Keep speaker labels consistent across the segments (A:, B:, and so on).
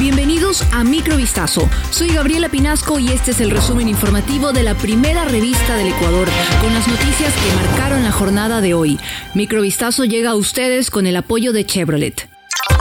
A: Bienvenidos a Microvistazo. Soy Gabriela Pinasco y este es el resumen informativo de la primera revista del Ecuador, con las noticias que marcaron la jornada de hoy. Microvistazo llega a ustedes con el apoyo de Chevrolet.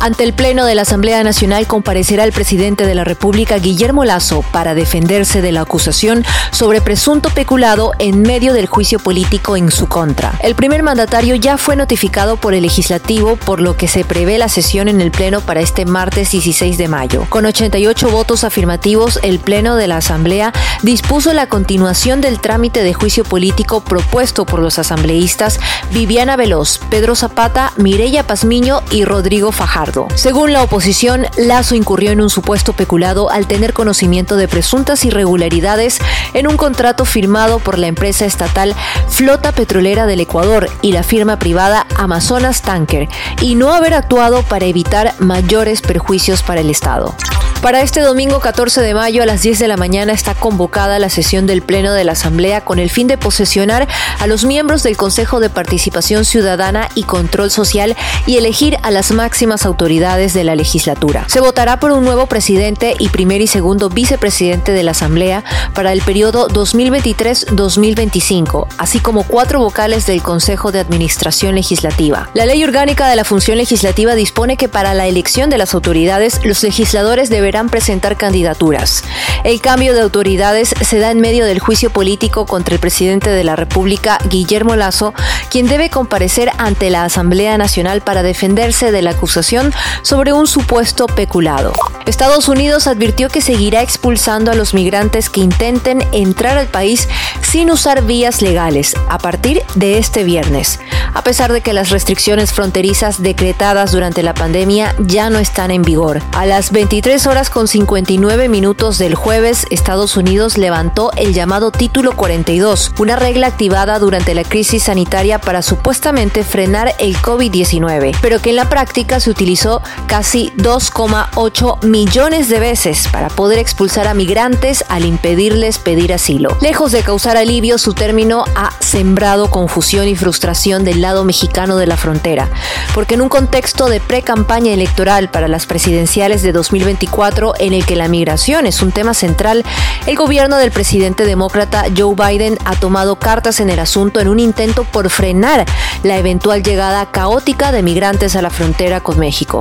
B: Ante el Pleno de la Asamblea Nacional comparecerá el presidente de la República, Guillermo Lazo, para defenderse de la acusación sobre presunto peculado en medio del juicio político en su contra. El primer mandatario ya fue notificado por el legislativo, por lo que se prevé la sesión en el Pleno para este martes 16 de mayo. Con 88 votos afirmativos, el Pleno de la Asamblea dispuso la continuación del trámite de juicio político propuesto por los asambleístas Viviana Veloz, Pedro Zapata, Mireya Pazmiño y Rodrigo Fajardo. Según la oposición, Lazo incurrió en un supuesto peculado al tener conocimiento de presuntas irregularidades en un contrato firmado por la empresa estatal Flota Petrolera del Ecuador y la firma privada Amazonas Tanker y no haber actuado para evitar mayores perjuicios para el Estado. Para este domingo 14 de mayo a las 10 de la mañana está convocada la sesión del Pleno de la Asamblea con el fin de posesionar a los miembros del Consejo de Participación Ciudadana y Control Social y elegir a las máximas autoridades de la legislatura. Se votará por un nuevo presidente y primer y segundo vicepresidente de la Asamblea para el periodo 2023-2025, así como cuatro vocales del Consejo de Administración Legislativa. La Ley Orgánica de la Función Legislativa dispone que para la elección de las autoridades los legisladores deben deberán presentar candidaturas. El cambio de autoridades se da en medio del juicio político contra el presidente de la República, Guillermo Lazo, quien debe comparecer ante la Asamblea Nacional para defenderse de la acusación sobre un supuesto peculado. Estados Unidos advirtió que seguirá expulsando a los migrantes que intenten entrar al país sin usar vías legales a partir de este viernes, a pesar de que las restricciones fronterizas decretadas durante la pandemia ya no están en vigor. A las 23 horas con 59 minutos del jueves, Estados Unidos levantó el llamado Título 42, una regla activada durante la crisis sanitaria para supuestamente frenar el COVID-19, pero que en la práctica se utilizó casi 2,8 millones de veces para poder expulsar a migrantes al impedirles pedir asilo. Lejos de causar alivio, su término ha sembrado confusión y frustración del lado mexicano de la frontera, porque en un contexto de pre-campaña electoral para las presidenciales de 2024, en el que la migración es un tema central, el gobierno del presidente demócrata Joe Biden ha tomado cartas en el asunto en un intento por frenar la eventual llegada caótica de migrantes a la frontera con México.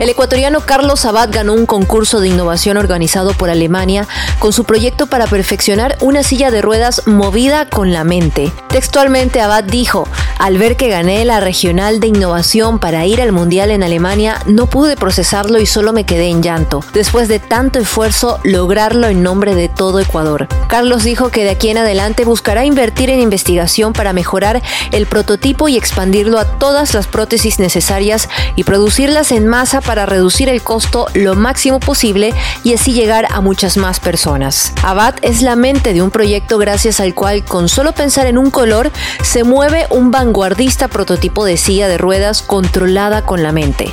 B: El ecuatoriano Carlos Abad ganó un concurso de innovación organizado por Alemania con su proyecto para perfeccionar una silla de ruedas movida con la mente. Textualmente Abad dijo, al ver que gané la regional de innovación para ir al Mundial en Alemania, no pude procesarlo y solo me quedé en llanto. Después de tanto esfuerzo, lograrlo en nombre de todo Ecuador. Carlos dijo que de aquí en adelante buscará invertir en investigación para mejorar el prototipo y expandirlo a todas las prótesis necesarias y producirlas en masa para reducir el costo lo máximo posible y así llegar a muchas más personas. Abad es la mente de un proyecto gracias al cual con solo pensar en un color se mueve un vanguardista prototipo de silla de ruedas controlada con la mente.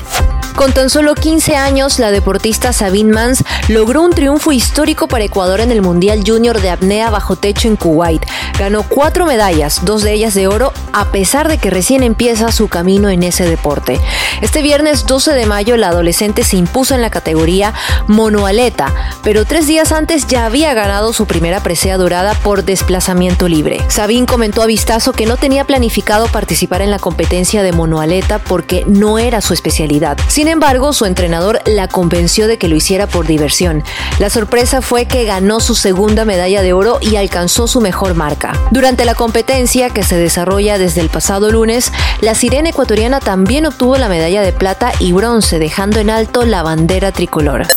B: Con tan solo 15 años, la deportista Sabine Mans logró un triunfo histórico para Ecuador en el Mundial Junior de apnea bajo techo en Kuwait. Ganó cuatro medallas, dos de ellas de oro, a pesar de que recién empieza su camino en ese deporte. Este viernes 12 de mayo, la adolescente se impuso en la categoría monoaleta, pero tres días antes ya había ganado su primera presea dorada por desplazamiento libre. Sabine comentó a Vistazo que no tenía planificado participar en la competencia de monoaleta porque no era su especialidad. Sin embargo, su entrenador la convenció de que lo hiciera por diversión. La sorpresa fue que ganó su segunda medalla de oro y alcanzó su mejor marca. Durante la competencia, que se desarrolla desde el pasado lunes, la sirena ecuatoriana también obtuvo la medalla de plata y bronce, dejando en alto la bandera tricolor.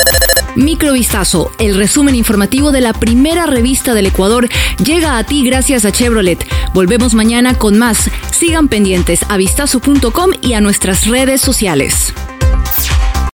A: Microvistazo, el resumen informativo de la primera revista del Ecuador, llega a ti gracias a Chevrolet. Volvemos mañana con más. Sigan pendientes a vistazo.com y a nuestras redes sociales.